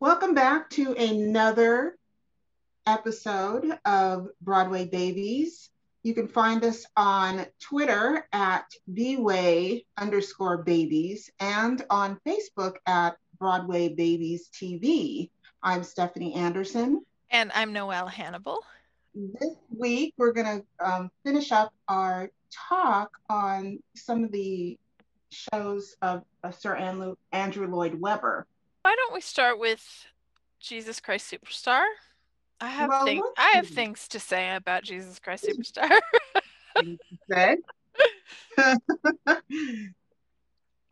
Welcome back to another episode of Broadway Babies. You can find us on Twitter at bway underscore babies and on Facebook at Broadway Babies TV. I'm Stephanie Andersen. And I'm Noelle Hannibal. This week, we're going to um, finish up our talk on some of the shows of uh, Sir Andrew Lloyd Webber. Why don't we start with Jesus Christ Superstar? I have well, things. I have things to say about Jesus Christ Superstar. say? oh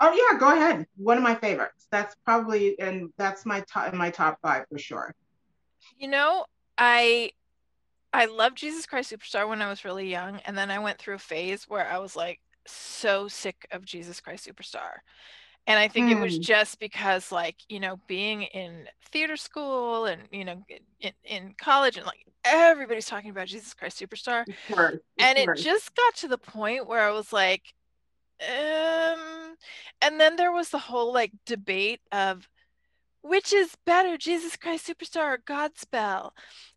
yeah, go ahead. One of my favorites. That's probably and that's my top my top five for sure. You know, I I loved Jesus Christ Superstar when I was really young, and then I went through a phase where I was like so sick of Jesus Christ Superstar. And I think it was hmm. just because, like, you know, being in theater school and, you know, in, in college and like everybody's talking about Jesus Christ Superstar. Sure, and it just got to the point where I was like, um, and then there was the whole like debate of which is better, Jesus Christ Superstar or Godspell?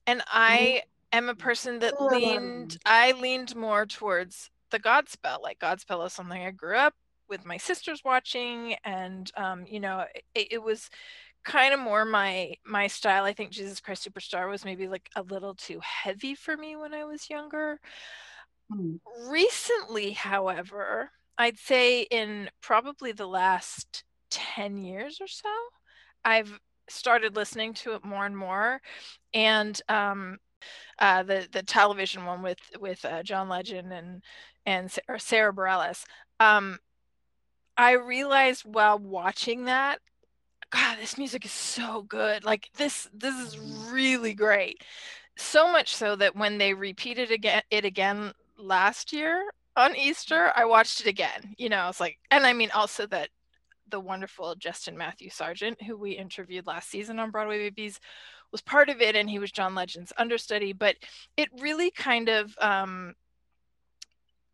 And I am a person that leaned I leaned more towards the Godspell. Like Godspell is something I grew up with my sisters watching, and um, you know, it, it was kind of more my my style. I think Jesus Christ Superstar was maybe like a little too heavy for me when I was younger. Mm. Recently, however, I'd say in probably the last 10 years or so, I've started listening to it more and more. And um, uh, the the television one with with uh, John Legend and and Sarah Bareilles. Um, I realized while watching that, God, this music is so good. Like this this is really great. So much so that when they repeated again it again last year on Easter, I watched it again. You know, it's like, and I mean also that the wonderful Justin Matthew Sargent, who we interviewed last season on Broadway Babies, was part of it, and he was John Legend's understudy. But it really kind of um,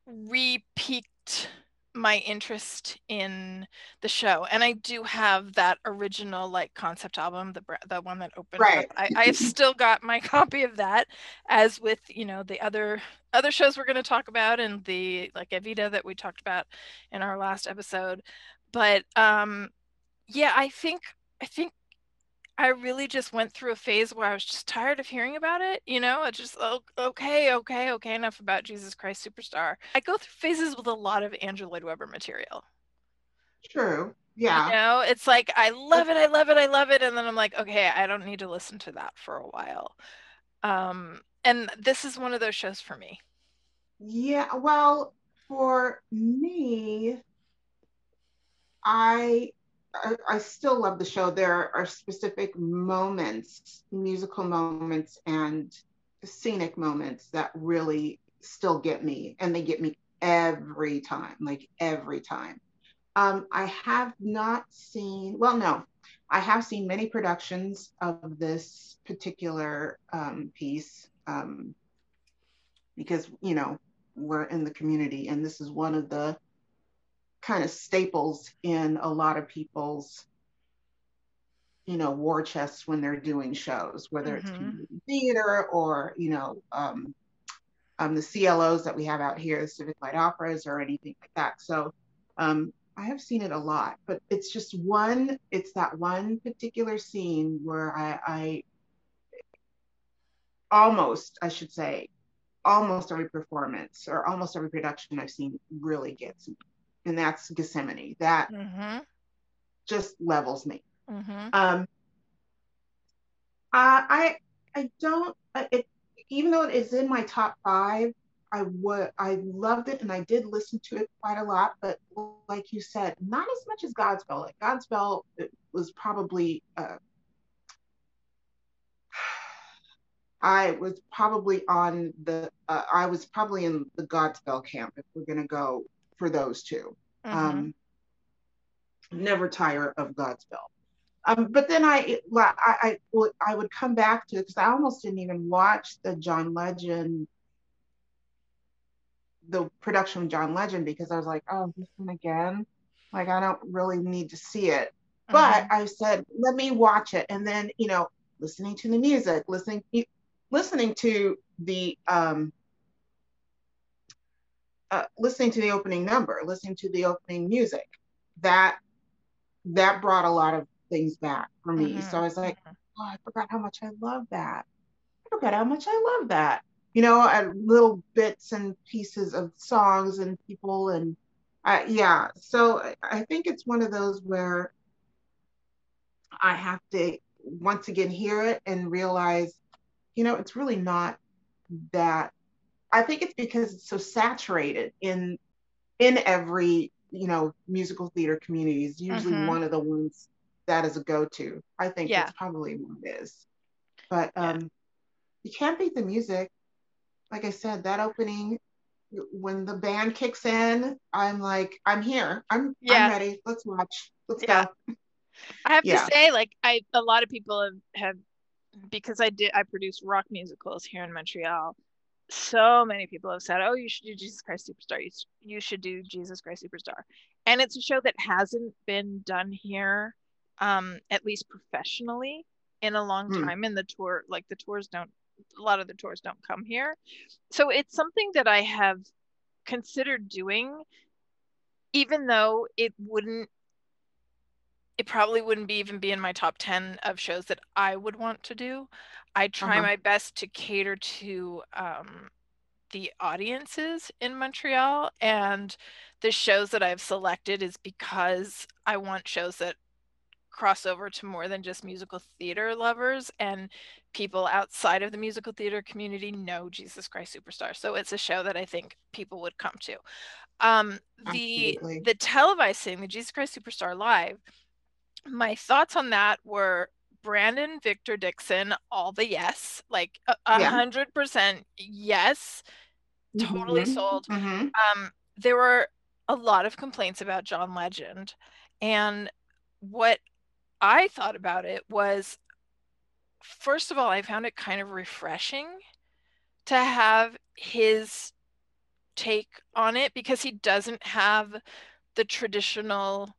re-peaked my interest in the show and i do have that original like concept album the the one that opened right. up I, i've still got my copy of that as with you know the other other shows we're going to talk about and the like evita that we talked about in our last episode but um yeah i think i think I really just went through a phase where I was just tired of hearing about it. You know, it's just oh, okay, okay, okay, enough about Jesus Christ Superstar. I go through phases with a lot of Andrew Lloyd Webber material. True. Yeah. You know, it's like I love it, I love it, I love it, and then I'm like, okay, I don't need to listen to that for a while. Um, and this is one of those shows for me. Yeah. Well, for me, I I, I, still love the show. There are specific moments, musical moments, and scenic moments that really still get me, and they get me every time, like every time. Um, I have not seen, well, no, I have seen many productions of this particular um, piece um, because, you know, we're in the community, and this is one of the kind of staples in a lot of people's you know war chests when they're doing shows whether mm-hmm. it's community theater or you know um, um, the CLOs that we have out here the civic light operas or anything like that so um, i have seen it a lot but it's just one it's that one particular scene where i, I almost i should say almost every performance or almost every production i've seen really gets me and that's Gethsemane. That mm-hmm. just levels me. Mm-hmm. Um, I I don't uh, it even though it is in my top five. I would I loved it and I did listen to it quite a lot, but like you said, not as much as Godspell. Like Godspell was probably uh, I was probably on the uh, I was probably in the Godspell camp if we're gonna go for those 2 mm-hmm. Um, never tire of Godspell. Um, but then I, I, I, I would come back to it because I almost didn't even watch the John Legend, the production of John Legend because I was like, oh, this one again. Like I don't really need to see it. But I said, let me watch it. And then, you know, listening to the music, listening, listening to the, um, uh, listening to the opening number, listening to the opening music, that that brought a lot of things back for me. Mm-hmm. So I was like, mm-hmm. oh, I forgot how much I love that. I forgot how much I love that. You know, little bits and pieces of songs and people and uh, yeah. So I think it's one of those where I have to once again hear it and realize, you know, it's really not that. I think it's because it's so saturated in in every you know musical theater community is usually mm-hmm. one of the ones that is a go-to. I think yeah. that's probably what it is. But um, yeah. you can't beat the music. Like I said, that opening when the band kicks in, I'm like, I'm here. I'm yeah. I'm ready. Let's watch. Let's yeah. go. I have yeah. to say, like, I a lot of people have have because I did I produce rock musicals here in Montreal. So many people have said, "Oh, you should do Jesus Christ Superstar. You, you should do Jesus Christ Superstar," and it's a show that hasn't been done here, um, at least professionally, in a long mm. time. And the tour, like the tours, don't a lot of the tours don't come here. So it's something that I have considered doing, even though it wouldn't, it probably wouldn't be even be in my top 10 of shows that I would want to do. I try uh-huh. my best to cater to um, the audiences in Montreal. And the shows that I've selected is because I want shows that cross over to more than just musical theater lovers and people outside of the musical theater community know Jesus Christ Superstar. So it's a show that I think people would come to. Um, the Absolutely. the televised thing, the Jesus Christ Superstar live, my thoughts on that were Brandon Victor Dixon, all the yes, like a hundred percent yes, totally mm-hmm. sold. Mm-hmm. Um, there were a lot of complaints about John Legend, and what I thought about it was first of all, I found it kind of refreshing to have his take on it because he doesn't have the traditional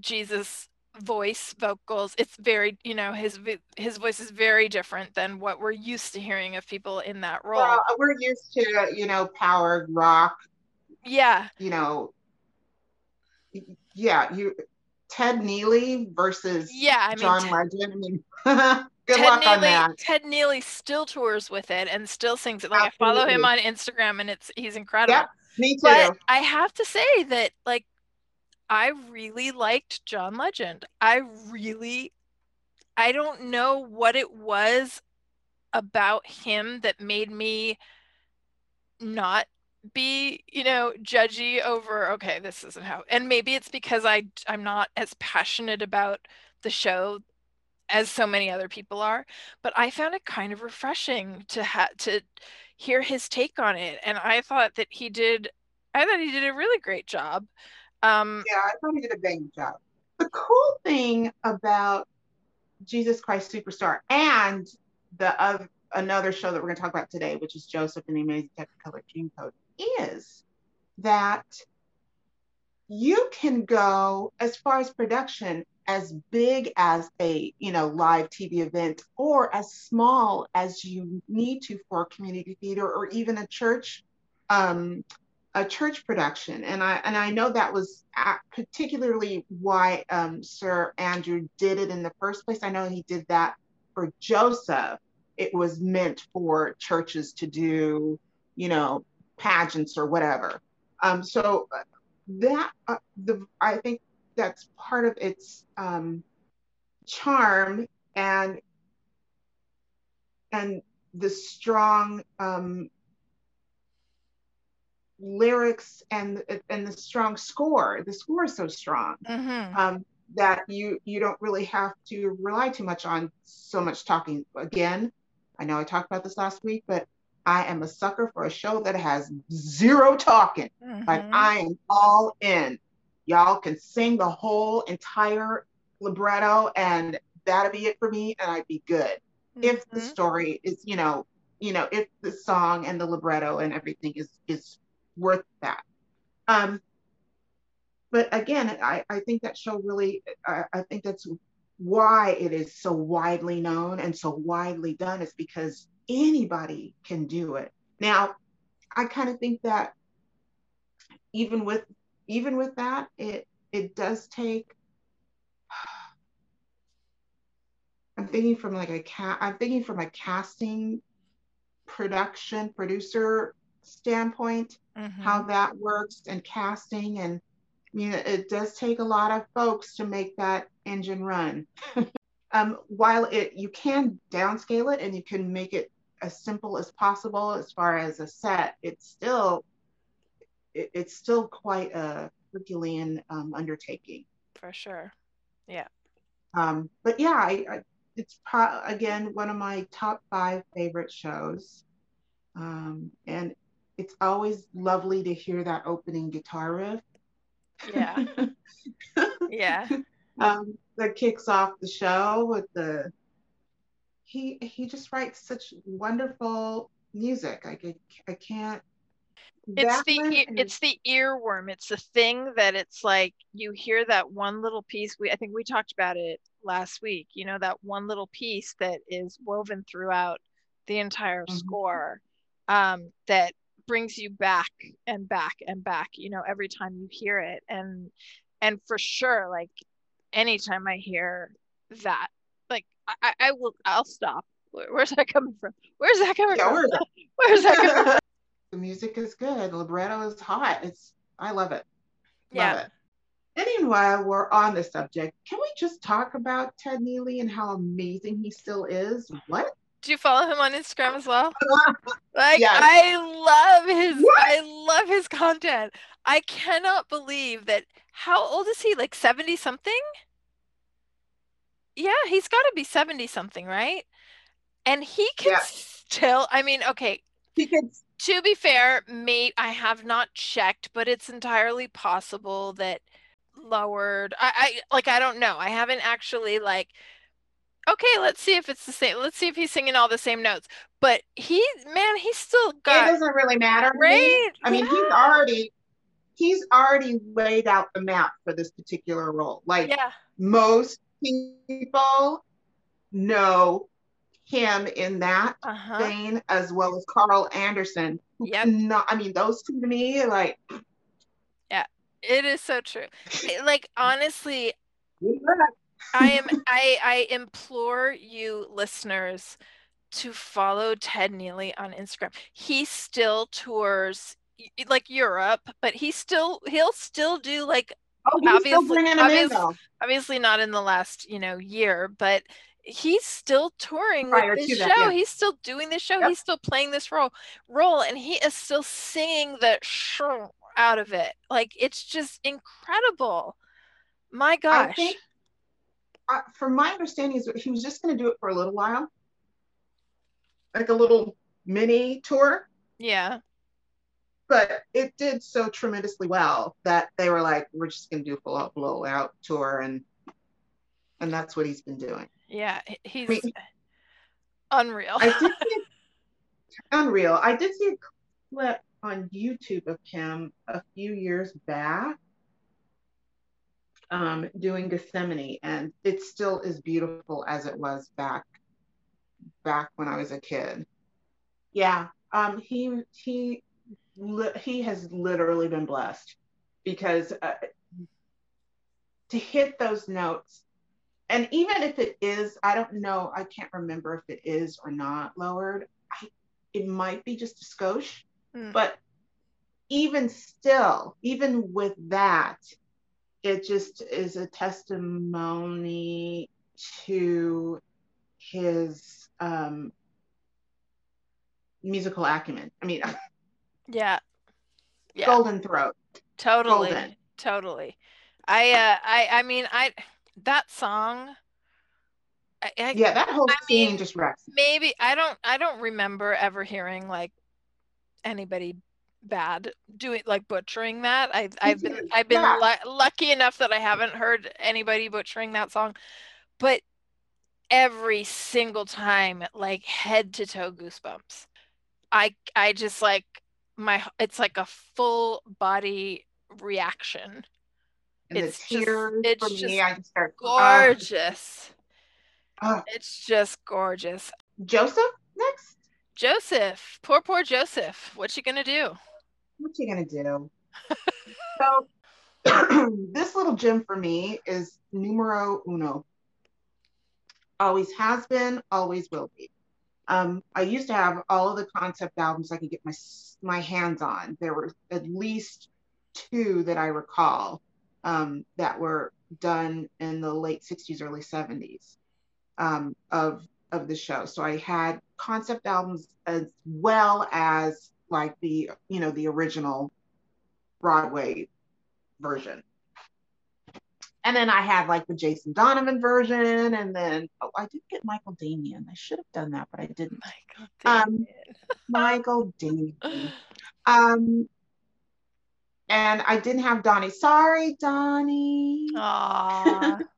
Jesus voice vocals it's very you know his his voice is very different than what we're used to hearing of people in that role well, we're used to you know power rock yeah you know yeah you Ted Neeley versus yeah, I mean, John Ted, Legend. I mean, good Ted luck Neeley, on that. Ted Neeley still tours with it and still sings it. Like Absolutely. I follow him on Instagram, and it's he's incredible. Yeah, me too. But I have to say that like I really liked John Legend. I really, I don't know what it was about him that made me not be you know judgy over okay this isn't how and maybe it's because i i'm not as passionate about the show as so many other people are but i found it kind of refreshing to have to hear his take on it and i thought that he did i thought he did a really great job um yeah i thought he did a bang job. The cool thing about jesus christ superstar and the of another show that we're going to talk about today which is joseph and the amazing technicolor dreamcoat is that you can go as far as production as big as a you know live tv event or as small as you need to for a community theater or even a church um, a church production. And i and i know that was particularly why um, sir andrew did it in the first place. I know he did that for joseph. It was meant for churches to do you know pageants or whatever. Um, so uh, that uh, the I think that's part of its um, charm and and the strong um, lyrics and and the strong score. The score is so strong mm-hmm. um, that you you don't really have to rely too much on so much talking. Again, I know I talked about this last week, but I am a sucker for a show that has zero talking. Mm-hmm. Like I am all in. Y'all can sing the whole entire libretto and that'll be it for me and I'd be good. Mm-hmm. If the mm-hmm. story is, you know, you know, if the song and the libretto and everything is is worth that. Um but again, I, I think that show really, I, I think that's why it is so widely known and so widely done is because anybody can do it. Now, I kind of think that even with even with that, it it does take. I'm thinking from like a cat. I'm thinking from a casting, production, producer standpoint, mm-hmm. how that works and casting and I mean, it does take a lot of folks to make that engine run. um, while it you can downscale it and you can make it as simple as possible as far as a set, it's still it, it's still quite a Herculean um, undertaking. For sure. Yeah. Um, but yeah, I, I, it's pro- again one of my top five favorite shows. Um, and it's always lovely to hear that opening guitar riff. Yeah. yeah. Um, that kicks off the show with the he he just writes such wonderful music. Like I, I can't it's the and... it's the earworm it's the thing that it's like you hear that one little piece we i think we talked about it last week you know that one little piece that is woven throughout the entire mm-hmm. score um, that brings you back and back and back you know every time you hear it. And and for sure like anytime i hear that like i i will i'll stop. Where's that coming from? Where's that coming yeah, from? where's, where's that coming from? The music is good. Libretto is hot. It's i love it. Love yeah. it. And while we're on the subject, can we just talk about Ted Neeley and how amazing he still is? What? Do you follow him on Instagram as well? Like yes. I love his what? I love his content. I cannot believe that how old is he? Like 70 something? Yeah, he's got to be 70 something, right? And he can yeah. still I mean, okay. He can to be fair, mate, I have not checked, but it's entirely possible that lowered I, I like I don't know. I haven't actually like okay, let's see if it's the same. Let's see if he's singing all the same notes. But he, man, he's still got. It doesn't really matter. Right? I mean, yeah. he's already he's already laid out the map for this particular role. Like yeah. most people know him in that uh-huh. vein, as well as Carl Anderson. Yeah. Not, I mean, those two to me, like. Yeah, it is so true. like honestly, I am I I implore you listeners to follow Ted Neeley on Instagram. He still tours like Europe, but he still he'll still do like oh, obviously obviously, obviously not in the last, you know, year, but he's still touring Prior with this show. That, yeah. He's still doing this show. Yep. He's still playing this role role and he is still singing the show out of it. Like it's just incredible. My gosh. I think uh, from my understanding, is he was just going to do it for a little while, like a little mini tour. Yeah. But it did so tremendously well that they were like, "We're just going to do a full out blowout tour," and and that's what he's been doing. Yeah, he's I mean, unreal. I did see, unreal. I did see a clip on YouTube of him a few years back um, doing Gethsemane, and it still is beautiful as it was back back when I was a kid. Yeah, um, he he he has literally been blessed because uh, to hit those notes, and even if it is, I don't know, I can't remember if it is or not lowered. I, it might be just a skosh, mm. but even still, even with that, it just is a testimony to his um, musical acumen. I mean, yeah, yeah. golden throat. Totally, golden. totally. I, uh, I, I mean, I that song. I, I, yeah, that whole I scene mean, just wrecks. Maybe I don't. I don't remember ever hearing like anybody bad doing like butchering that. I've I've been I've been yeah. lu- lucky enough that I haven't heard anybody butchering that song, but every single time, like head to toe goosebumps. I I just like my it's like a full body reaction And it's just, it's me, just I just start gorgeous. It's just gorgeous. Joseph next. Joseph, poor poor Joseph. What's she gonna do? What's you gonna do? so this little gem for me is numero uno. Always has been, always will be. Um, I used to have all of the concept albums I could get my my hands on. There were at least two that I recall um, that were done in the late 60s, early 70s um, of of the show. So I had concept albums as well as like the you know the original Broadway version. And then I had like the Jason Donovan version, and then oh, I did get Michael Damian. I should have done that, but I didn't. Michael Um, Michael Damian. Um, and I didn't have Donnie. Sorry, Donnie. Aww.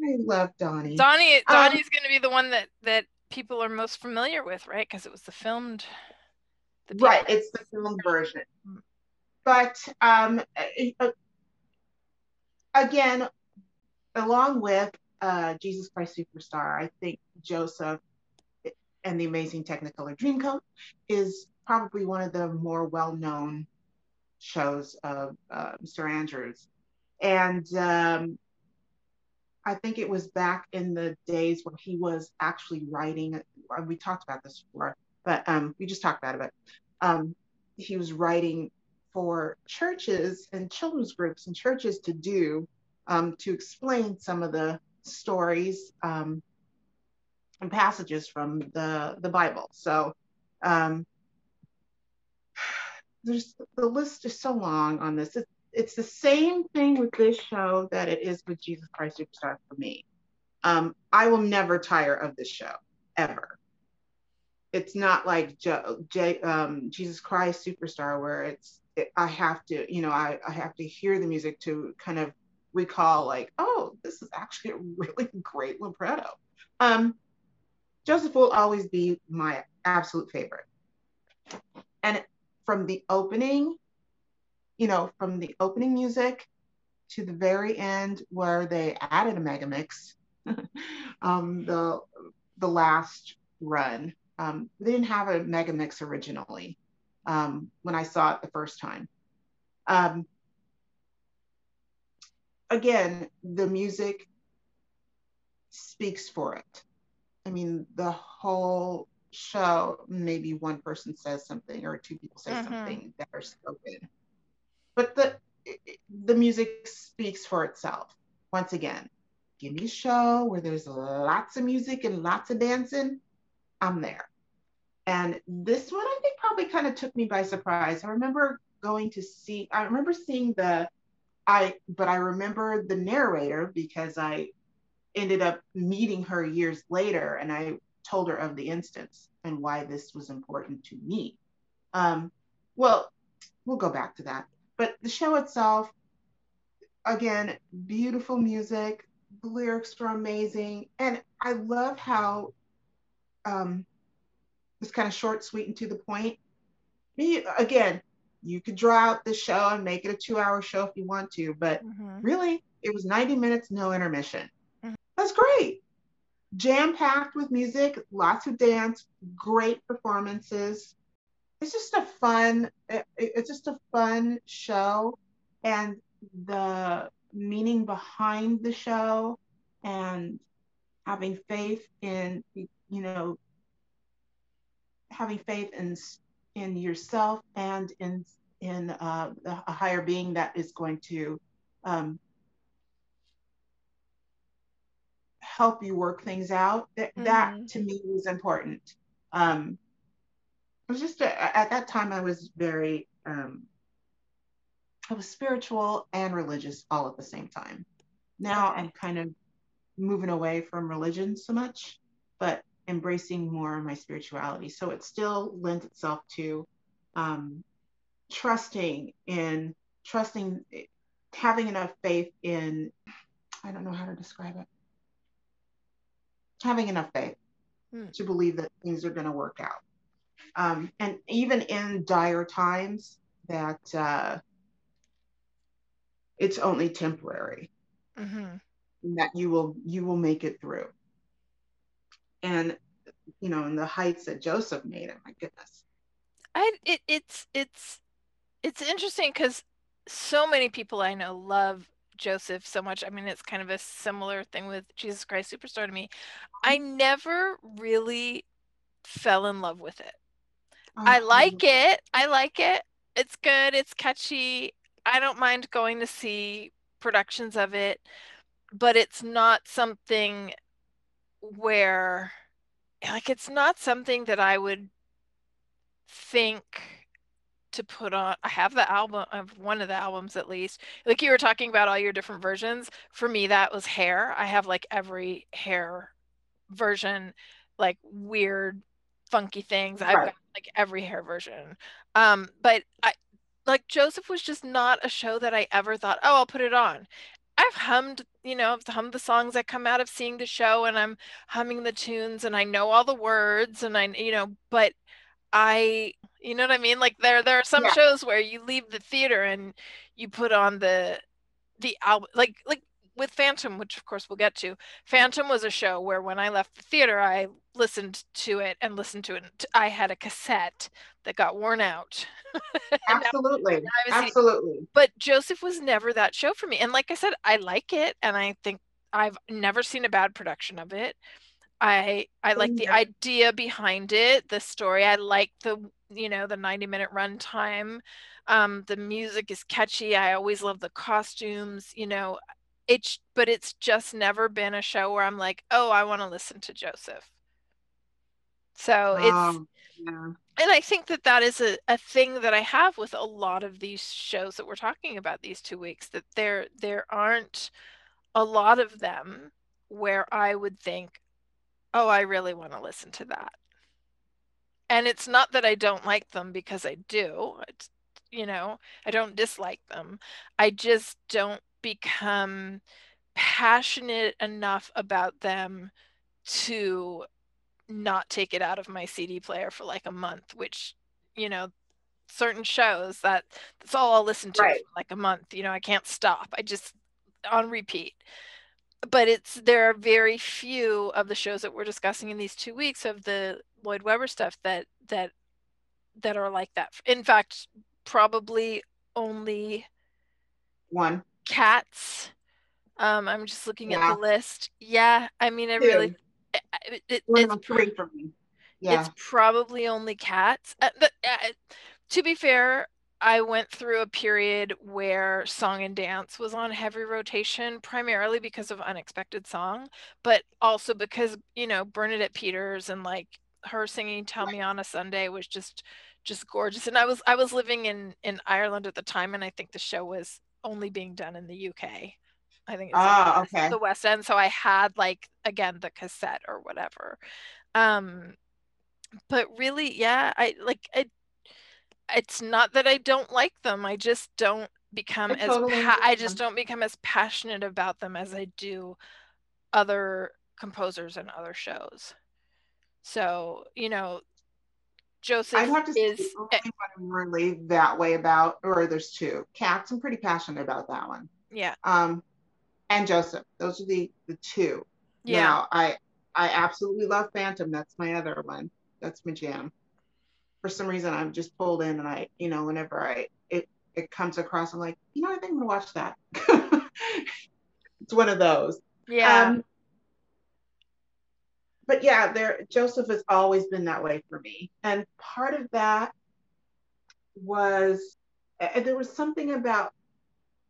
I love Donnie. Donnie Um, Donnie's gonna be the one that that people are most familiar with, right? Because it was the filmed. Right, it's the film version. But um, again, along with uh, Jesus Christ Superstar, I think Joseph and the Amazing Technicolor Dreamcoat is probably one of the more well-known shows of uh, Mr. Andrews. And um, I think it was back in the days when he was actually writing. uh, We talked about this before, but um, we just talked about it. Um, he was writing for churches and children's groups and churches to do um, to explain some of the stories um, and passages from the the Bible. So um, there's the list is so long on this. It's, it's the same thing with this show that it is with Jesus Christ Superstar for me. Um, I will never tire of this show ever. It's not like jo- J- um, Jesus Christ Superstar where it's it, I have to you know I, I have to hear the music to kind of recall like oh this is actually a really great libretto. Um, Joseph will always be my absolute favorite. And from the opening, you know, from the opening music to the very end where they added a mega mix, um, the the last run. Um, they didn't have a mega mix originally um, when I saw it the first time. Um, again, the music speaks for it. I mean, the whole show, maybe one person says something or two people say Mhm. something that are spoken, but the the music speaks for itself. Once again, give me a show where there's lots of music and lots of dancing, I'm there. And this one, I think, probably kind of took me by surprise. I remember going to see. I remember seeing the, I, but I remember the narrator because I ended up meeting her years later and I told her of the instance and why this was important to me. Um, well, we'll go back to that. But the show itself, again, beautiful music, the lyrics were amazing. And I love how um, it's kind of short, sweet, and to the point. Me, again, you could draw out the show and make it a two hour show if you want to, but Mhm. really, it was 90 minutes, no intermission. Mhm. That's great. Jam packed with music, lots of dance, great performances. It's just a fun, it- it's just a fun show. And the meaning behind the show and having faith in, you know, having faith in in yourself and in in uh, a higher being that is going to um, help you work things out. That that Mhm. to me was important. Um, it was just a, at that time I was very um, I was spiritual and religious all at the same time. Now Okay. I'm kind of moving away from religion so much, but embracing more of my spirituality. So it still lends itself to um, trusting in trusting, having enough faith in. I don't know how to describe it. Having enough faith Hmm. to believe that things are going to work out, um, and even in dire times, that uh, it's only temporary. Mm-hmm. That you will you will make it through. And you know, in the heights that Joseph made, oh my goodness. I it, it's it's it's interesting because so many people I know love Joseph so much. I mean, it's kind of a similar thing with Jesus Christ Superstar to me. I mm-hmm. never really fell in love with it. I like it. I like it. It's good. It's catchy. I don't mind going to see productions of it, but it's not something where like it's not something that I would think to put on I have the album of one of the albums at least. Like you were talking about all your different versions. For me that was hair. I have like every hair version like weird funky things. I've got like every hair version. Um but I like Joseph was just not a show that I ever thought, "Oh, I'll put it on." I've hummed, you know, I've hummed the songs that come out of seeing the show and I'm humming the tunes and I know all the words and I, you know, but I, you know what I mean? Like there, there are some yeah. shows where you leave the theater and you put on the, the album, like, like with Phantom, which of course we'll get to. Phantom was a show where when I left the theater, I listened to it and listened to it. I had a cassette that got worn out. Absolutely. Absolutely. But Joseph was never that show for me. And like I said, I like it and I think I've never seen a bad production of it. I I like the idea behind it, the story. I like the you know the 90 minute runtime. Um, the music is catchy. I always love the costumes. You know, it's but it's just never been a show where I'm like, oh, I want to listen to Joseph. So it's um, yeah. and I think that that is a, a thing that I have with a lot of these shows that we're talking about these two weeks that there there aren't a lot of them where I would think, oh, I really want to listen to that. And it's not that I don't like them because I do. It's, you know, I don't dislike them. I just don't become passionate enough about them to not take it out of my CD player for like a month, which, you know, certain shows that that's all I'll listen to right. for like a month. You know, I can't stop. I just on repeat. But it's there are very few of the shows that we're discussing in these two weeks of the Lloyd Webber stuff that that that are like that. In fact, probably only one cats. Um, I'm just looking yeah. at the list. Yeah, I mean, I really. It, it, it's three for me. Yeah. It's probably only cats. Uh, uh, to be fair, I went through a period where song and dance was on heavy rotation, primarily because of Unexpected Song, but also because, you know, Bernadette Peters and like her singing Tell. Me on a Sunday was just just gorgeous. And I was I was living in in Ireland at the time and I think the show was only being done in the UK. I think it's ah, okay. the West End. So I had like again the cassette or whatever. Um but really, yeah, I like it it's not that I don't like them. I just don't become I as totally pa- I just don't become as passionate about them as I do other composers and other shows. So, you know, Joseph I'd have to is say I'm really that way about, or there's two. Cats, I'm pretty passionate about that one. Yeah. Um, and Joseph. Those are the the two. Yeah. Now I I absolutely love Phantom. That's my other one. That's my jam. For some reason, I'm just pulled in, and I, you know, whenever I it it comes across, I'm like, you know, I think I'm gonna watch that. it's one of those. Yeah. Um, but yeah, there Joseph has always been that way for me. And part of that was and there was something about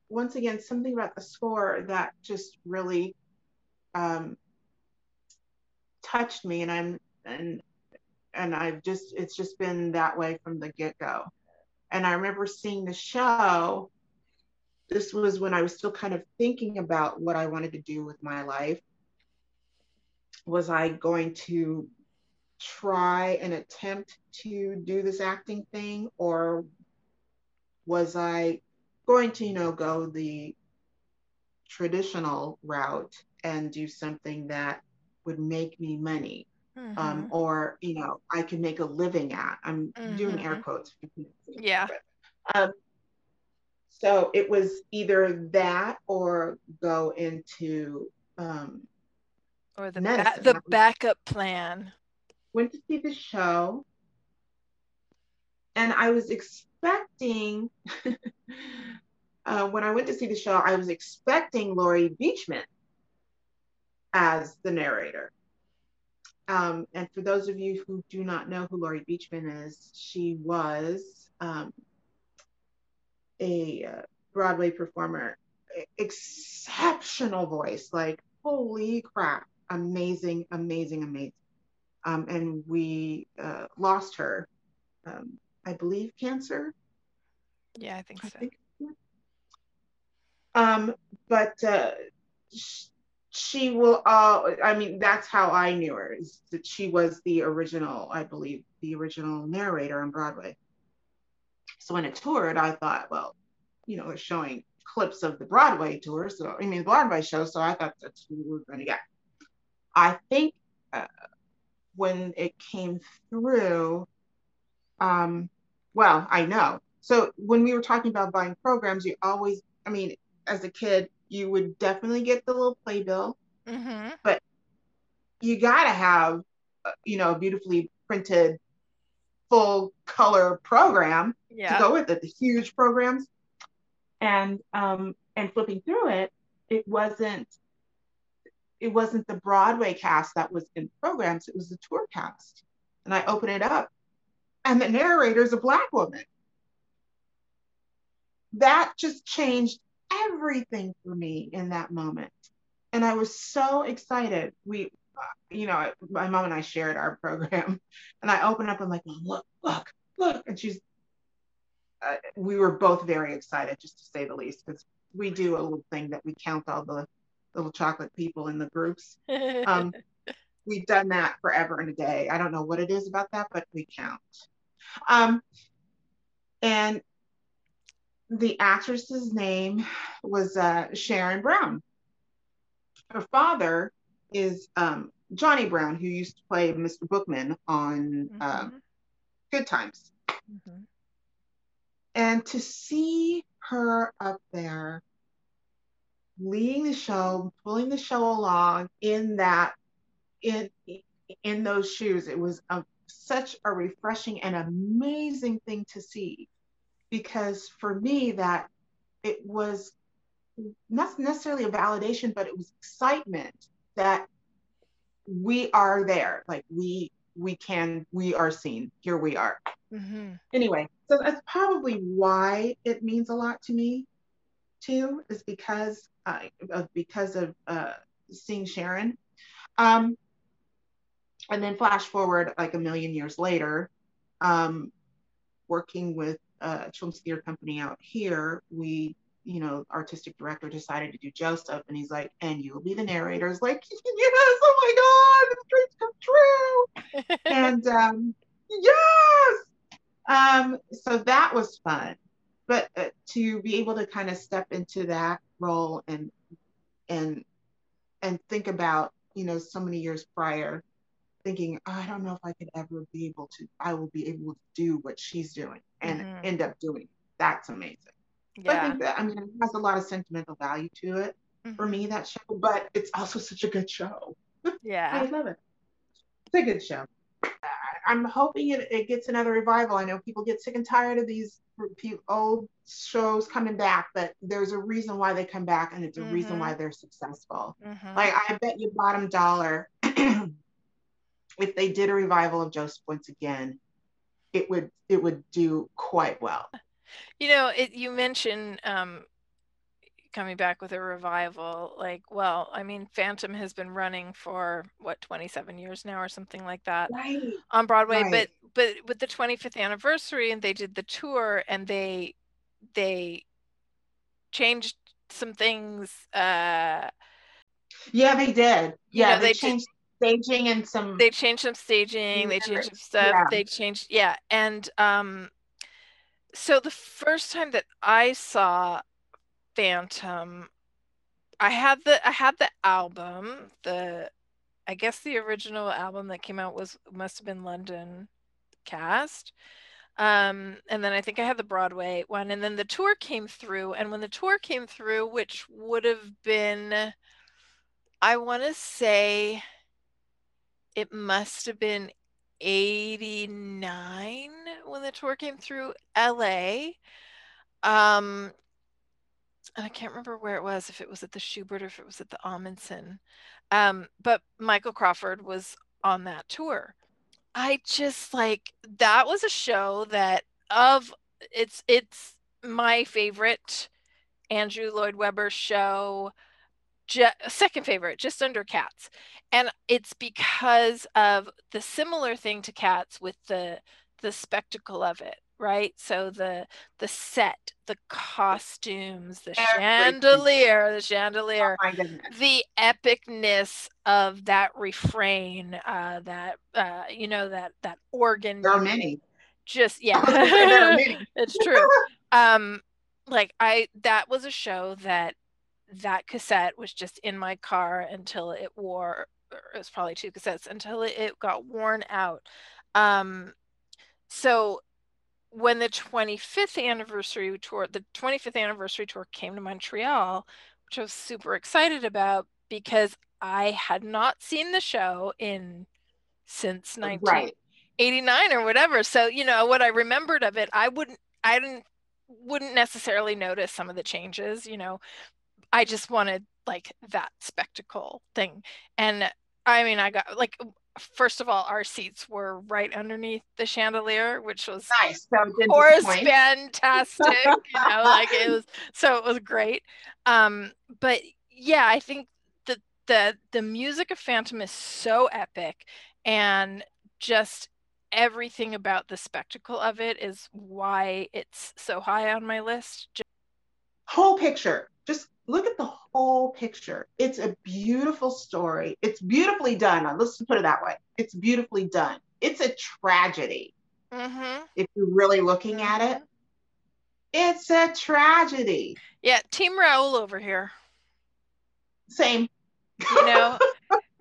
once again something about the score that just really um, touched me. And i'm and and i've just it's just been that way from the get-go. And i remember seeing the show. This was when i was still kind of thinking about what i wanted to do with my life was I going to try and attempt to do this acting thing or was I going to, you know, go the traditional route and do something that would make me money mm-hmm. um, or, you know, I can make a living at. I'm mm-hmm. doing air mm-hmm. quotes. Yeah. Um, so it was either that or go into um, or the ba- the backup plan. Went to see the show, and I was expecting. uh, when I went to see the show, I was expecting Laurie Beechman as the narrator. Um, and for those of you who do not know who Laurie Beechman is, she was um, a uh, Broadway performer, exceptional voice, like holy crap, amazing, amazing, amazing. Um, and we uh, lost her, um, I believe, cancer. Yeah, I think so. Think, yeah. Um, but uh, she will uh i mean that's how i knew her is that she was the original i believe the original narrator on broadway so when it toured i thought well you know they're showing clips of the broadway tour so i mean the broadway show so i thought that's who we were going to get i think uh, when it came through um well i know so when we were talking about buying programs you always i mean as a kid you would definitely get the little playbill, mm-hmm. but you gotta have, uh, you know, a beautifully printed full color program yeah. to go with it, the huge programs. And um, and flipping through it, it wasn't it wasn't the Broadway cast that was in programs, it was the tour cast. And I open it up, and the narrator is a black woman. That just changed everything for me in that moment. And I was so excited. We, you know, my mom and I shared our program, and I open up, I'm like, look, look, look. And she's, uh, we were both very excited, just to say the least, because we do a little thing that we count all the little chocolate people in the groups. Um, we've done that forever and a day. I don't know what it is about that, but we count. Um, and the actress's name was uh, Sharon Brown. Her father is um, Johnny Brown, who used to play Mr. Bookman on uh, mm-hmm. uh, Good Times. Mm-hmm. And to see her up there leading the show, pulling the show along in that in in those shoes, it was a, such a refreshing and amazing thing to see. Because for me that it was not necessarily a validation but it was excitement that we are there. Like we we can we are seen. Here we are. Mm-hmm. anyway so that's probably why it means a lot to me too is because uh, of because of uh, seeing sharon um, and then flash forward like a million years later um, working with a Children's Theater Company out here, we, you know, artistic director decided to do Joseph, and he's like, and you'll be the narrator. It's like, yes, oh my God, the dreams come true. and um, yes. Um, so that was fun. But uh, to be able to kind of step into that role and and and think about, you know, so many years prior, thinking, oh, I don't know if I could ever be able to, I will be able to do what she's doing and mm-hmm. end up doing. That's amazing. Yeah. I think that, I mean, it has a lot of sentimental value to it mm-hmm. for me, that show, but it's also such a good show. Yeah. I love it. It's a good show. I'm hoping it, it gets another revival. I know people get sick and tired of these old shows coming back, but there's a reason why they come back, and it's a mm-hmm. reason why they're successful. Mm-hmm. Like I bet you bottom dollar if they did a revival of Joseph once again, it would it would do quite well. You know, it, you mentioned um, coming back with a revival. Like, well, I mean, Phantom has been running for what 27 years now, or something like that, right. on Broadway. Right. But but with the 25th anniversary, and they did the tour, and they they changed some things. Uh, yeah, they did. Yeah, you know, they, they, changed staging and some they changed some staging they changed some stuff yeah. they changed yeah and um so the first time that i saw phantom i had the i had the album the i guess the original album that came out was must have been london cast Um, and then I think I had the Broadway one, and then the tour came through. And when the tour came through, which would have been, I want to say, it must have been 89 when the tour came through LA. Um, and I can't remember where it was, if it was at the Shubert or if it was at the Ahmanson. Um, but Michael Crawford was on that tour. I just like that was a show that of it's it's my favorite Andrew Lloyd Webber show second favorite, just under cats. And it's because of the similar thing to cats with the the spectacle of it, right? So the the set, the costumes, the Everything. chandelier, the chandelier, oh the epicness of that refrain, uh, that uh, you know that that organ. There are many. Just yeah, it's true. Um, like I that was a show that that cassette was just in my car until it wore it was probably two cassettes until it, it got worn out um so when the 25th anniversary tour the 25th anniversary tour came to montreal which i was super excited about because i had not seen the show in since uh, 1989 right. or whatever so you know what i remembered of it i wouldn't i didn't wouldn't necessarily notice some of the changes you know I just wanted like that spectacle thing. And I mean, I got like, first of all, our seats were right underneath the chandelier, which was nice. Of course, fantastic. you know, like it was, so it was great. Um, but yeah, I think the, the, the music of Phantom is so epic and just everything about the spectacle of it is why it's so high on my list. Whole picture. Just look at the whole picture. It's a beautiful story. It's beautifully done. Let's put it that way. It's beautifully done. It's a tragedy. Mm-hmm. If you're really looking at it, it's a tragedy. Yeah, Team Raoul over here. Same. You know,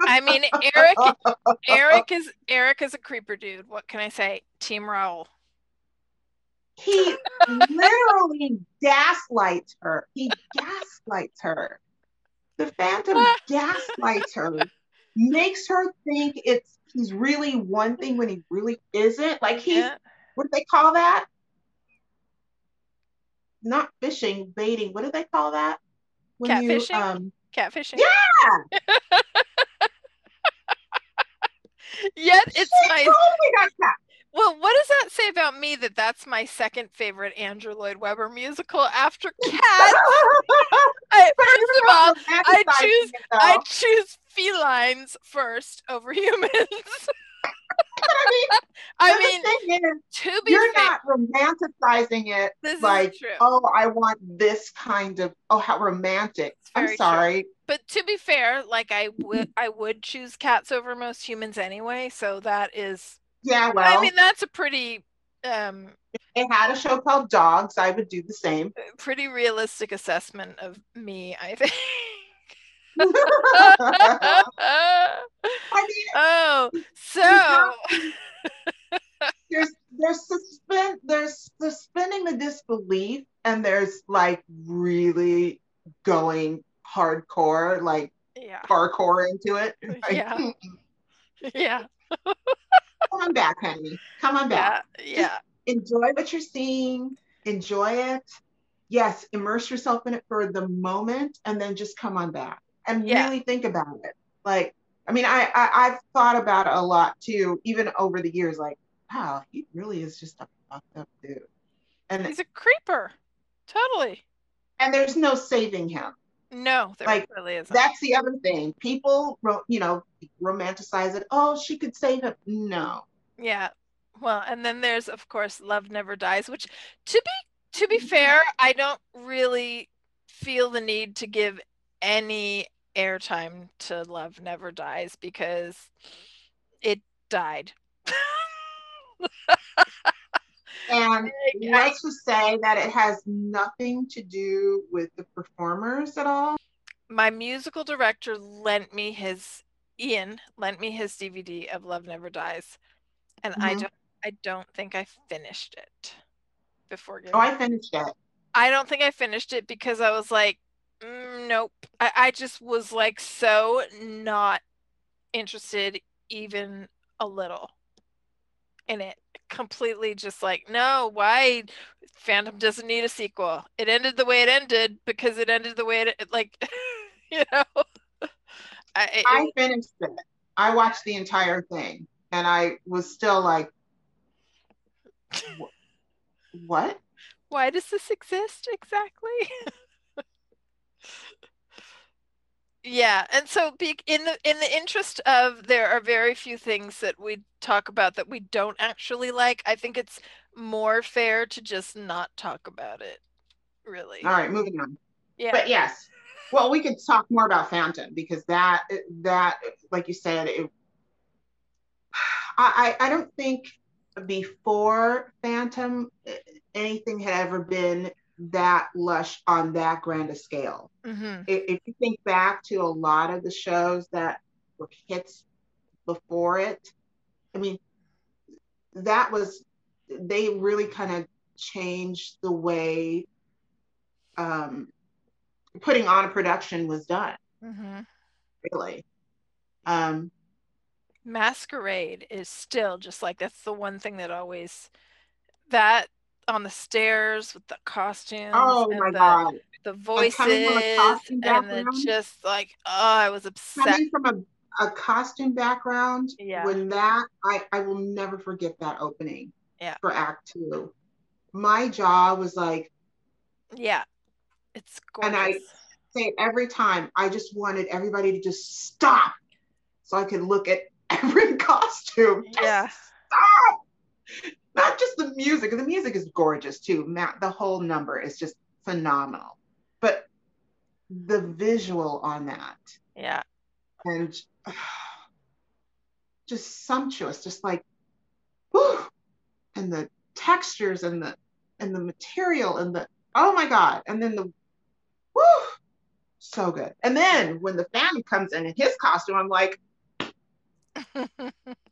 I mean, Erik. Erik is Erik is a creeper dude. What can I say? Team Raoul. He literally gaslights her. He gaslights her. The Phantom gaslights her, makes her think it's he's really one thing when he really isn't. Like he, yeah. what do they call that? Not fishing, baiting. What do they call that? When Catfishing. You, um, Catfishing. Yeah. Yet it's she my. Totally got cat well, what does that say about me that that's my second favorite Andrew Lloyd Webber musical after Cats? I, first of all, I choose I choose felines first over humans. I mean, I mean is, to be you're fair, not romanticizing it like, oh, I want this kind of, oh, how romantic. I'm sorry. True. But to be fair, like I would, I would choose cats over most humans anyway. So that is yeah, well, I mean that's a pretty. Um, if they had a show called Dogs, I would do the same. Pretty realistic assessment of me, I think. I mean, oh, so there's there's suspend there's suspending the disbelief, and there's like really going hardcore, like yeah. parkour into it. Like, yeah. yeah. Come on back, honey. Come on back. Yeah. yeah. enjoy what you're seeing. Enjoy it. Yes, immerse yourself in it for the moment and then just come on back and yeah. really think about it. Like, I mean, I, I have thought about it a lot too, even over the years. Like, wow, he really is just a fucked up dude. And he's a creeper, totally. And there's no saving him. No, there like, really isn't. That's the other thing. People, you know, romanticize it. Oh, she could save him. No. Yeah. Well, and then there's of course Love Never Dies, which to be to be mm-hmm. fair, I don't really feel the need to give any airtime to Love Never Dies because it died. And let's just say that it has nothing to do with the performers at all. My musical director lent me his Ian lent me his DVD of Love Never Dies, and mm-hmm. I don't I don't think I finished it before Oh, I finished it. I don't think I finished it because I was like, mm, nope. I, I just was like so not interested even a little in it. Completely just like, no, why Phantom doesn't need a sequel. It ended the way it ended because it ended the way it like you know. I, it, I finished it. I watched the entire thing and I was still like what? Why does this exist exactly? yeah and so in the in the interest of there are very few things that we talk about that we don't actually like i think it's more fair to just not talk about it really. All right moving on. Yeah. But yes well we could talk more about phantom because that that like you said it i i don't think before phantom anything had ever been that lush on that grand a scale. Mm-hmm. If, if, you think back to a lot of the shows that were hits before it, I mean, that was, they really kind of changed the way um, putting on a production was done. Mm-hmm. Really. Um, Masquerade is still just like that's the one thing that always that on the stairs with the costumes. Oh my the, god! The voices and the just like oh, I was obsessed. Coming from a, a costume background, yeah. when that I I will never forget that opening. Yeah. For Act Two, my jaw was like. Yeah, it's gorgeous. And I say every time, I just wanted everybody to just stop, so I could look at every costume. Yeah. Stop not just the music, the music is gorgeous too. Matt, the whole number is just phenomenal. But the visual on that. Yeah. And uh, just sumptuous, just like whew, and the textures and the and the material and the oh my god. And then the so good. And then when the family comes in in his costume, I'm like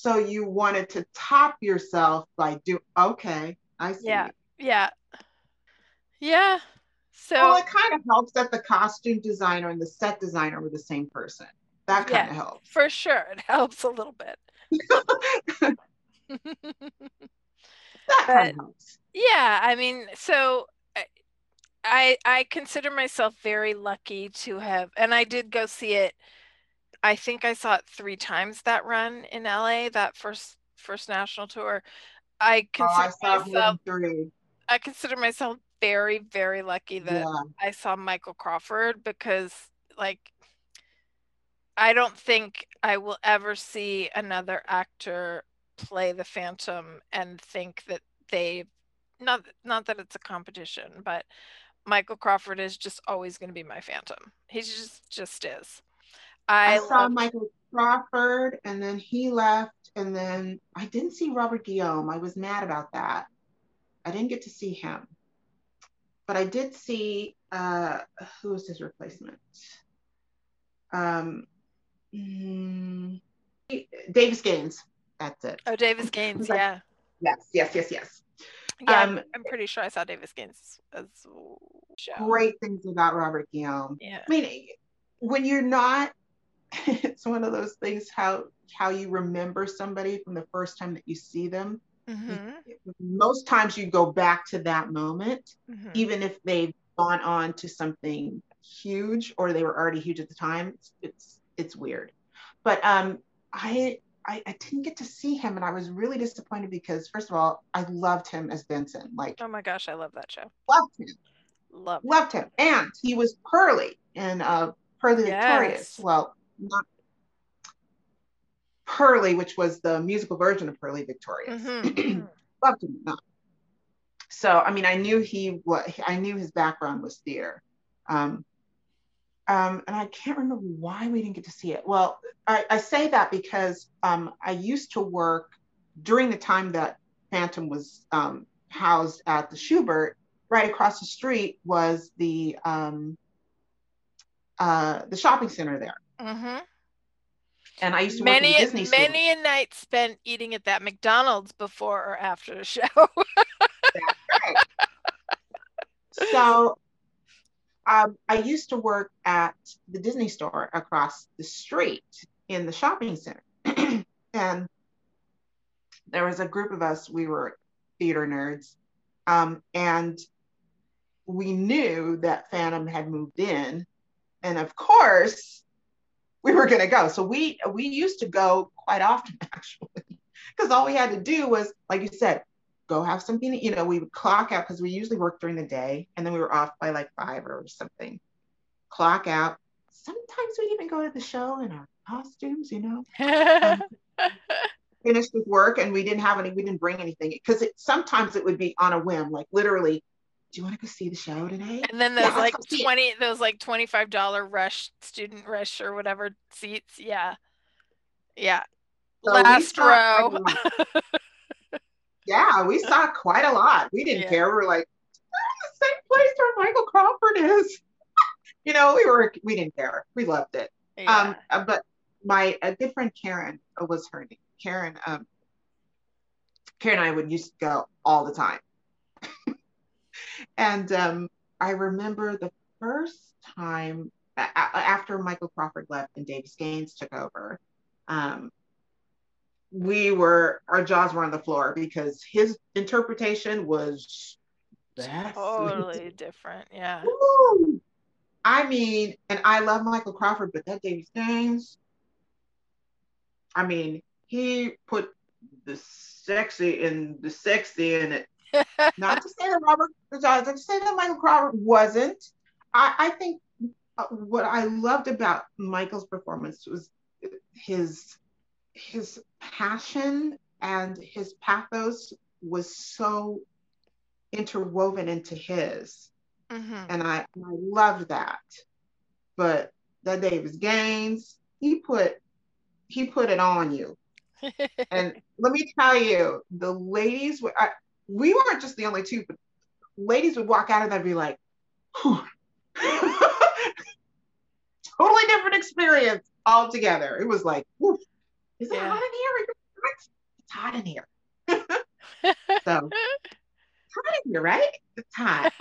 so you wanted to top yourself by do okay i see. Yeah yeah. Yeah so well it kind of helps that the costume designer and the set designer were the same person. That kind yeah, of helps. for sure it helps a little bit. That but, helps. yeah i mean so I I consider myself very lucky to have and I did go see it I think I saw it three times that run in LA, that first first national tour. I consider oh, I myself. I consider myself very, very lucky that yeah. I saw Michael Crawford because like I don't think I will ever see another actor play the Phantom and think that they not not that it's a competition, but Michael Crawford is just always going to be my Phantom. He just just is. I, I saw. Michael Crawford and then he left and then I didn't see Robert Guillaume. I was mad about that. I didn't get to see him. But I did see uh who was his replacement? Um mm, Davis Gaines. That's it. Oh, Davis Gaines, like, yeah. Yes, yes, yes, yes. Yeah, um, I'm pretty sure I saw Davis Gaines as show. Great things about Robert Guillaume. Yeah. I mean, when you're not it's one of those things how how you remember somebody from the first time that you see them. Mm-hmm. Most times you go back to that moment, mm-hmm. even if they've gone on to something huge or they were already huge at the time. It's it's, it's weird, but um, I, I I didn't get to see him, and I was really disappointed because first of all, I loved him as Vincent. Like, oh my gosh, I love that show. Loved him. Loved, loved him, and he was Purlie in uh, Purlie yes. Victorious. Well, not Purlie, which was the musical version of Purlie Victorious. Mm-hmm. Loved him not. So I mean, I knew he what I knew his background was theater. Um, um, and I can't remember why we didn't get to see it. Well, I, I say that because um, I used to work during the time that Phantom was um, housed at the Shubert. Right across the street was the um, uh, the shopping center there. Mm-hmm. And I used to many work at Disney many store. a night spent eating at that McDonald's before or after the show. right. so um, I used to work at the Disney store across the street in the shopping center. and there was a group of us, we were theater nerds. Um, and we knew that Phantom had moved in. And of course, we were going to go. So we we used to go quite often actually, because all we had to do was, like you said, go have something. You know, we would clock out because we usually work during the day, and then we were off by like five or something. Clock out. Sometimes we'd even go to the show in our costumes. You know. um, finished with work and we didn't have any we didn't bring anything because it sometimes it would be on a whim like literally do you want to go see the show today? And then there's yeah, like 20, those like $25 rush, student rush or whatever seats. Yeah. Yeah. So Last row. yeah, we saw quite a lot. We didn't yeah. care. We were like, the same place where Michael Crawford is. you know, we were, we didn't care. We loved it. Yeah. Um, uh, but my a good friend Karen uh, was her name. Karen, um, Karen and I would used to go all the time. And um, I remember the first time a- after Michael Crawford left and Davis Gaines took over, um, we were our jaws were on the floor because his interpretation was totally different. Yeah. Woo! I mean, and I love Michael Crawford, but that Davis Gaines, I mean, he put the sexy in the sexy in it not to say that Robert, not to say that Michael Crawford wasn't. I, I think uh, what I loved about Michael's performance was his his passion and his pathos was so interwoven into his, mm-hmm. and I I loved that. But that Davis Gaines, he put he put it on you. and let me tell you, the ladies were. I, we weren't just the only two, but ladies would walk out of that and be like, totally different experience altogether. It was like, is it yeah. hot in here? It's hot in here. so it's hot in here, right? It's hot.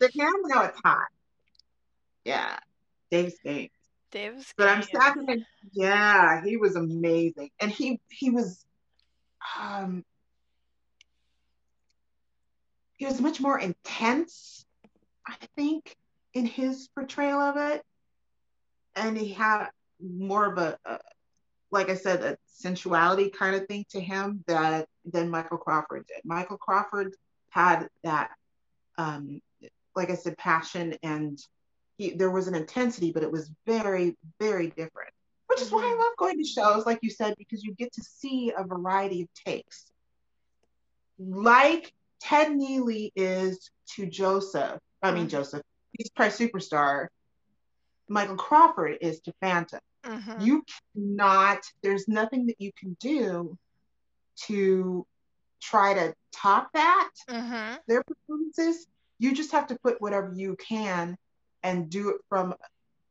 the camera know it's hot. Yeah. Davis Gaines. Davis But I'm sad yeah, he was amazing. And he he was um he was much more intense, I think, in his portrayal of it. And he had more of a, a like I said, a sensuality kind of thing to him that than Michael Crawford did. Michael Crawford had that, um, like I said, passion and he, there was an intensity, but it was very, very different. Which is why I mm-hmm. love going to shows, like you said, because you get to see a variety of takes. Like Ted Neeley is to Joseph, I mean, mm-hmm. Joseph, he's Christ Superstar. Michael Crawford is to Phantom. Mm-hmm. You cannot, there's nothing that you can do to try to top that, mm-hmm. their performances. You just have to put whatever you can and do it from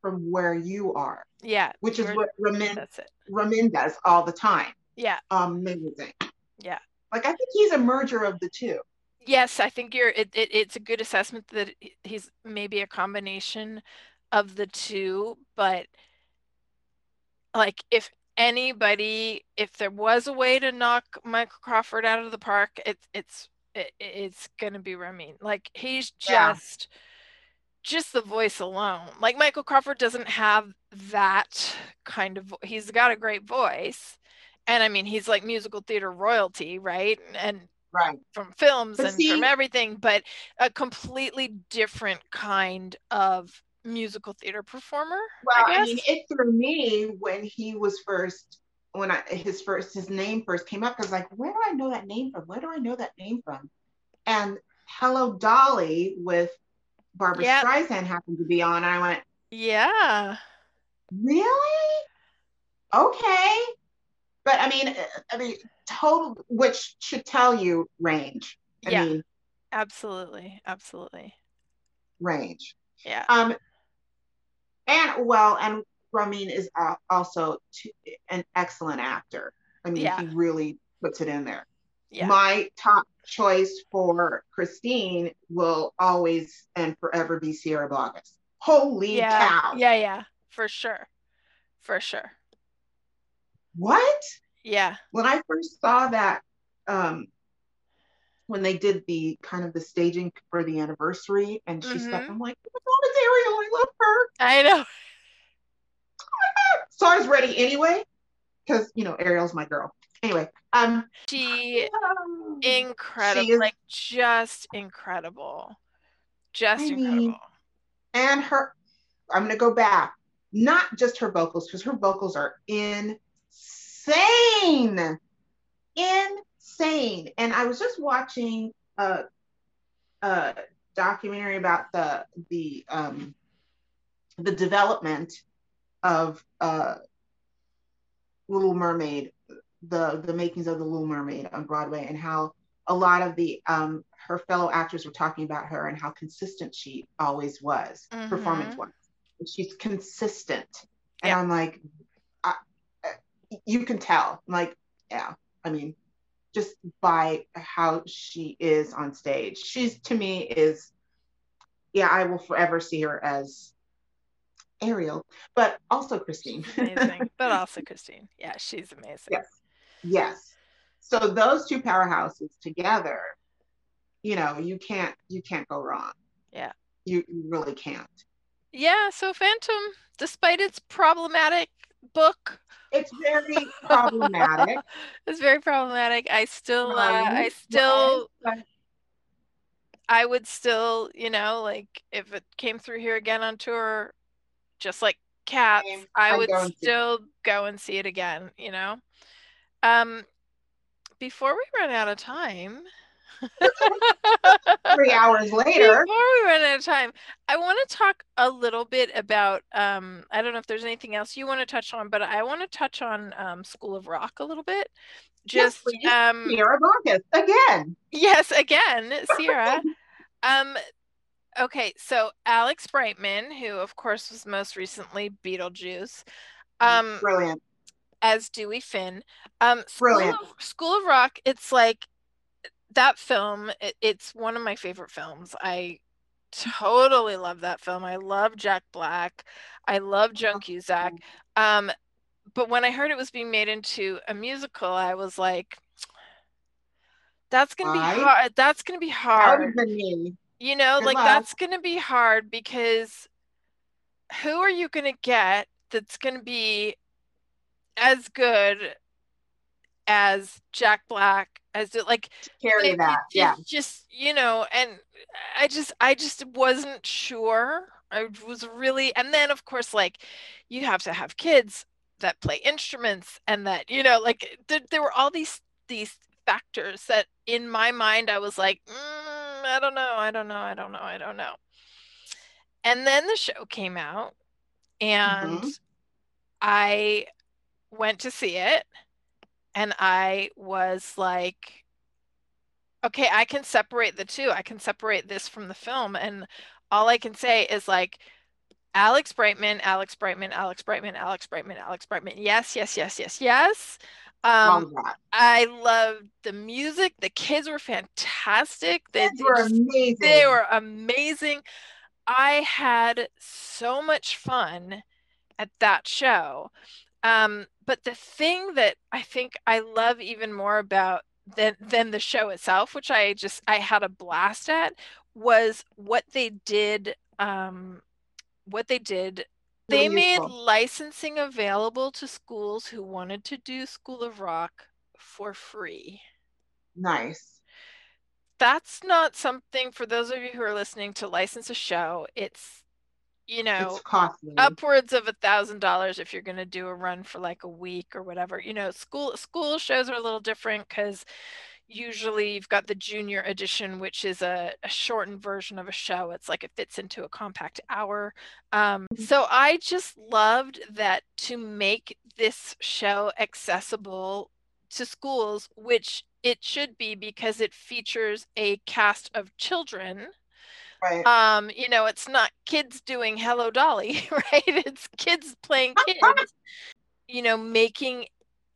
from where you are. Yeah. Which is what Ramin, Ramin does all the time. Yeah. Amazing. Yeah. Like I think he's a merger of the two yes, I think you're. It, it, it's a good assessment that he's maybe a combination of the two, but like if anybody, if there was a way to knock Michael Crawford out of the park, it's it's it's gonna be Ramin. Like he's just. Yeah. Just the voice alone. Like Michael Crawford doesn't have that kind of he's got a great voice. And I mean, he's like musical theater royalty, right? And right. from films but and see, from everything but a completely different kind of musical theater performer well i, I mean it threw me when he was first when i his first his name first came up because like where do i know that name from? Where do i know that name from? And hello dolly with barbra yep. streisand happened to be on and i went yeah. Really? Okay but i mean i mean total, which should tell you range. I yeah, mean, absolutely, absolutely. Range. Yeah. Um, and well, and Ramin is also an excellent actor. I mean, yeah. he really puts it in there. Yeah. My top choice for Christine will always and forever be Sierra Boggess. Holy yeah. cow. Yeah, yeah, for sure. For sure. What? Yeah. When I first saw that, um, when they did the kind of the staging for the anniversary and she mm-hmm. I'm like, oh my God, it's Ariel. I love her. I know. Oh. So I was ready anyway, because you know, Ariel's my girl. Anyway, um she um, incredible she is, like just incredible. Just I incredible. Mean, and her I'm gonna go back. Not just her vocals, because her vocals are insane. Insane. And I was just watching a, a documentary about the the um the development of uh Little Mermaid, the the makings of the Little Mermaid on Broadway, and how a lot of the um, her fellow actors were talking about her and how consistent she always was mm-hmm. performance wise. She's consistent, and I'm like, you can tell. Like, yeah, I mean, just by how she is on stage, she's to me is, yeah, I will forever see her as Ariel, but also Christine. amazing, but also Christine. Yeah, she's amazing. Yes, yes. So those two powerhouses together, you know, you can't you can't go wrong. Yeah, you, you really can't. Yeah. So Phantom, despite its problematic book, it's very problematic. it's very problematic. I still, uh, I still. I would still, you know, like if it came through here again on tour, just like cats i, I would still go and see it again you know um before we run out of time three hours later before we run out of time i want to talk a little bit about um i don't know if there's anything else you want to touch on but i want to touch on um school of rock a little bit just yes, um sierra Boggess again yes again sierra um okay, so Alex Brightman, who of course was most recently Beetlejuice, um, brilliant as Dewey Finn. Um, brilliant. Of, School of Rock. It's like that film. It, it's one of my favorite films. I totally love that film. I love Jack Black. I love Joan Cusack. Um, but when I heard it was being made into a musical, I was like, "That's gonna be hard. That's gonna be hard." You know, Good like luck. that's going to be hard because who are you going to get that's going to be as good as Jack Black as it like carry it, that it, yeah just you know and I just I just wasn't sure I was really and then of course like you have to have kids that play instruments and that you know like there, there were all these these factors that in my mind I was like mm, I don't know, I don't know, I don't know, I don't know. And then the show came out and mm-hmm. I went to see it and I was like, okay, I can separate the two. I can separate this from the film. And all I can say is like, Alex Brightman, Alex Brightman, Alex Brightman, Alex Brightman, Alex Brightman. Yes, yes, yes, yes, yes. Um, I loved the music. The kids were fantastic. They, they were amazing. They were amazing. I had so much fun at that show. Um, but the thing that I think I love even more about than than the show itself, which I just I had a blast at, was what they did. Um, what they did they made licensing available to schools who wanted to do School of Rock for free. Nice. That's not something for those of you who are listening to license a show. It's you know upwards of a thousand dollars if you're going to do a run for like a week or whatever. You know, school school shows are a little different because usually you've got the junior edition which is a, a, shortened version of a show it's like it fits into a compact hour um, mm-hmm. so i just loved that to make this show accessible to schools which it should be because it features a cast of children Right. Um, you know, it's not kids doing Hello Dolly, right? It's kids playing kids. you know, making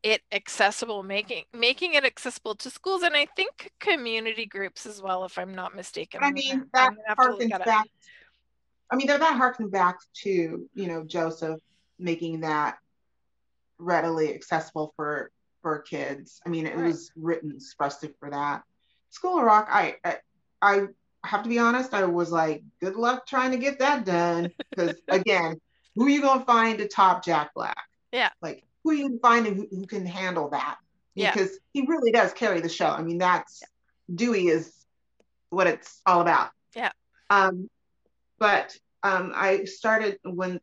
it accessible, making making it accessible to schools and I think community groups as well, if I'm not mistaken. I I'm mean, that I'm gonna have to look harkens back. I mean, that that harkens back to you know Joseph making that readily accessible for for kids. I mean, it Right. was written expressly for that. School of Rock, I, I I have to be honest, I was like, good luck trying to get that done because again, who are you gonna find to top Jack Black? Yeah. Like who are you gonna find who, who can handle that? Yeah. Because he really does carry the show. I mean, that's Dewey is what it's all about. Yeah. Um, but um, I started when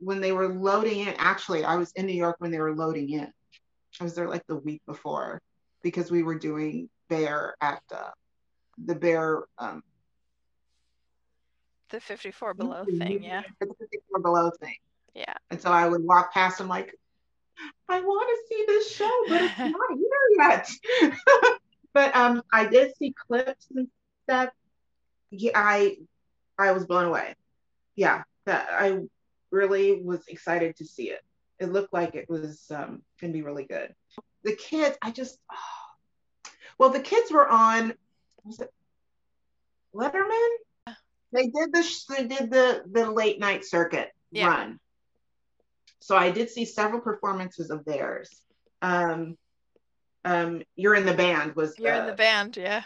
when they were loading in. Actually, I was in New York when they were loading in. I was there like the week before because we were doing Bare at uh, the Bare um, The 54 below thing, yeah. the 54 below thing. Yeah. And so I would walk past them like, I want to see this show, but it's not here yet. but um, I did see clips and stuff. Yeah, I I was blown away. Yeah, that I really was excited to see it. It looked like it was um, gonna be really good. The kids, I just, oh. well, the kids were on. Was it Letterman? They did the they did the the late night circuit Yeah. run. So I did see several performances of theirs. Um, um, you're in the band was You're in the- band, yeah.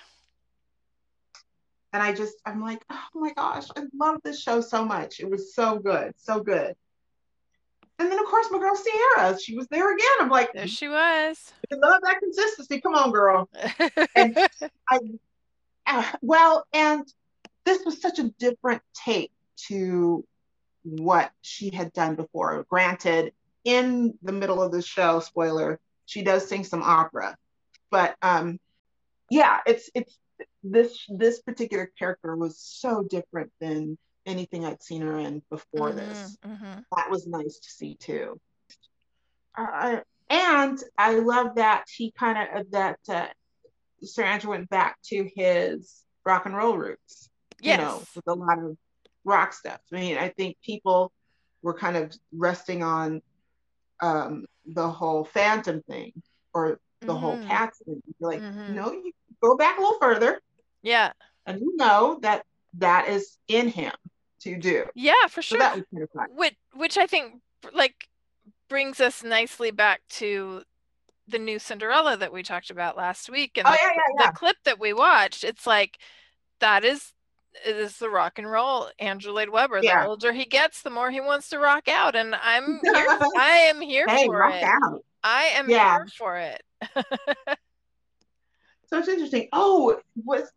and I just I'm like, oh my gosh, I love this show so much. It was so good, so good. And then of course my girl Sierra, she was there again. I'm like, There she was. I love that consistency. Come on, girl. And- Uh, well, and this was such a different take to what she had done before. Granted, in the middle of the show, spoiler, she does sing some opera, but um, yeah, it's it's this this particular character was so different than anything I'd seen her in before this. Mhm, mhm. That was nice to see too. Uh, and I love that he kind of that uh, Sir Andrew went back to his rock and roll roots. Yes. You know, with a lot of rock stuff. I mean, I think people were kind of resting on um, the whole Phantom thing or the whole Mhm. Cats thing. You're like, Mhm. you you go back a little further, Yeah. and you know that that is in him to do. Yeah, for So sure. that was kind of fun. which which I think like brings us nicely back to the new Cinderella that we talked about last week and Oh the, yeah, yeah, the clip that we watched. It's like that is it is the rock and roll Andrew Lloyd Webber. Yeah. The older he gets, the more he wants to rock out, and I'm here, I am here Hey, for rock it. out. I am Yeah. here for it. So it's interesting. Oh, was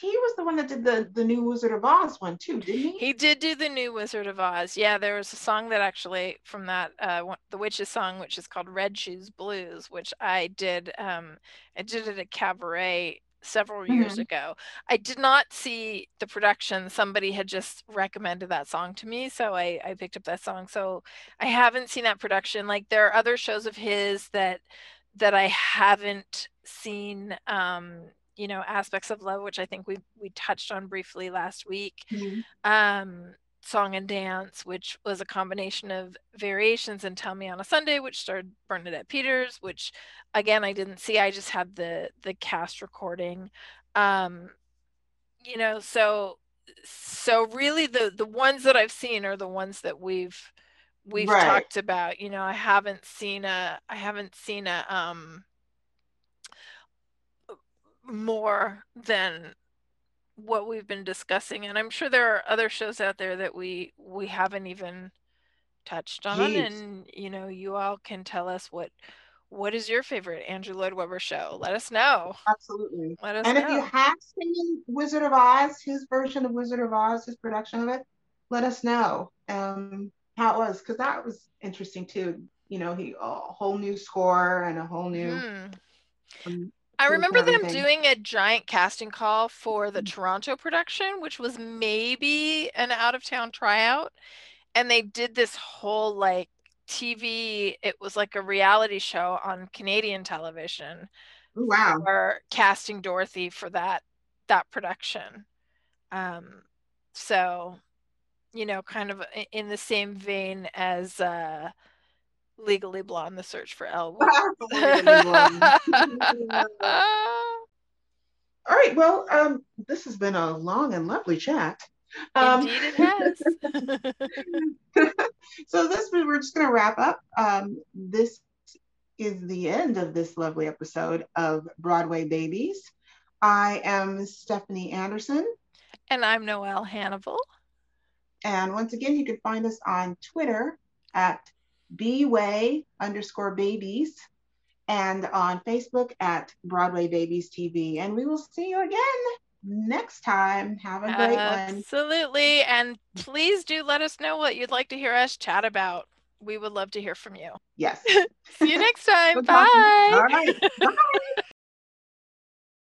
he was the one that did the the new Wizard of Oz one too, didn't he? He did do the new Wizard of Oz. Yeah, there was a song that actually from that uh one, the witch's song, which is called Red Shoes Blues, which I did um I did it at Cabaret several years Mhm. ago. I did not see the production. Somebody had just recommended that song to me, so I I picked up that song. So I haven't seen that production. Like there are other shows of his that that I haven't seen um you know aspects of love which i think we we touched on briefly last week Mhm. um, Song and Dance, which was a combination of variations and Tell Me on a Sunday, which starred Bernadette Peters, which again I didn't see. I just had the the cast recording. Um, you know, so so really the the ones that I've seen are the ones that we've we've Right. talked about. You know, I haven't seen a I haven't seen a um more than what we've been discussing and i'm sure there are other shows out there that we we haven't even touched on Jeez. and you know you all can tell us what what is your favorite andrew lloyd webber show let us know Absolutely. let us And know if you have seen Wizard of Oz, his version of Wizard of Oz, his production of it, let us know um, how it was because that was interesting too. You know, he a whole new score and a whole new. Hmm. um, I remember them doing a giant casting call for the Mm. Toronto production, which was maybe an out of town tryout. And they did this whole like TV, it was like a reality show on Canadian television wow. for casting Dorothy for that that production. Um, so, you know, kind of in the same vein as uh, Legally Blonde: The Search for Elwood. All right. Well, um, this has been a long and lovely chat. Um, Indeed, it has. so this we're just going to wrap up. Um, this is the end of this lovely episode of Broadway Babies. I am Stephanie Andersen. And I'm Noelle Hannibal. And once again, you can find us on Twitter at bway underscore babies and on Facebook at Broadway Babies TV. And we will see you again next time. Have a great Absolutely. one. Absolutely. And please do let us know what you'd like to hear us chat about. We would love to hear from you. Yes. see you next time. Bye. All right. Bye.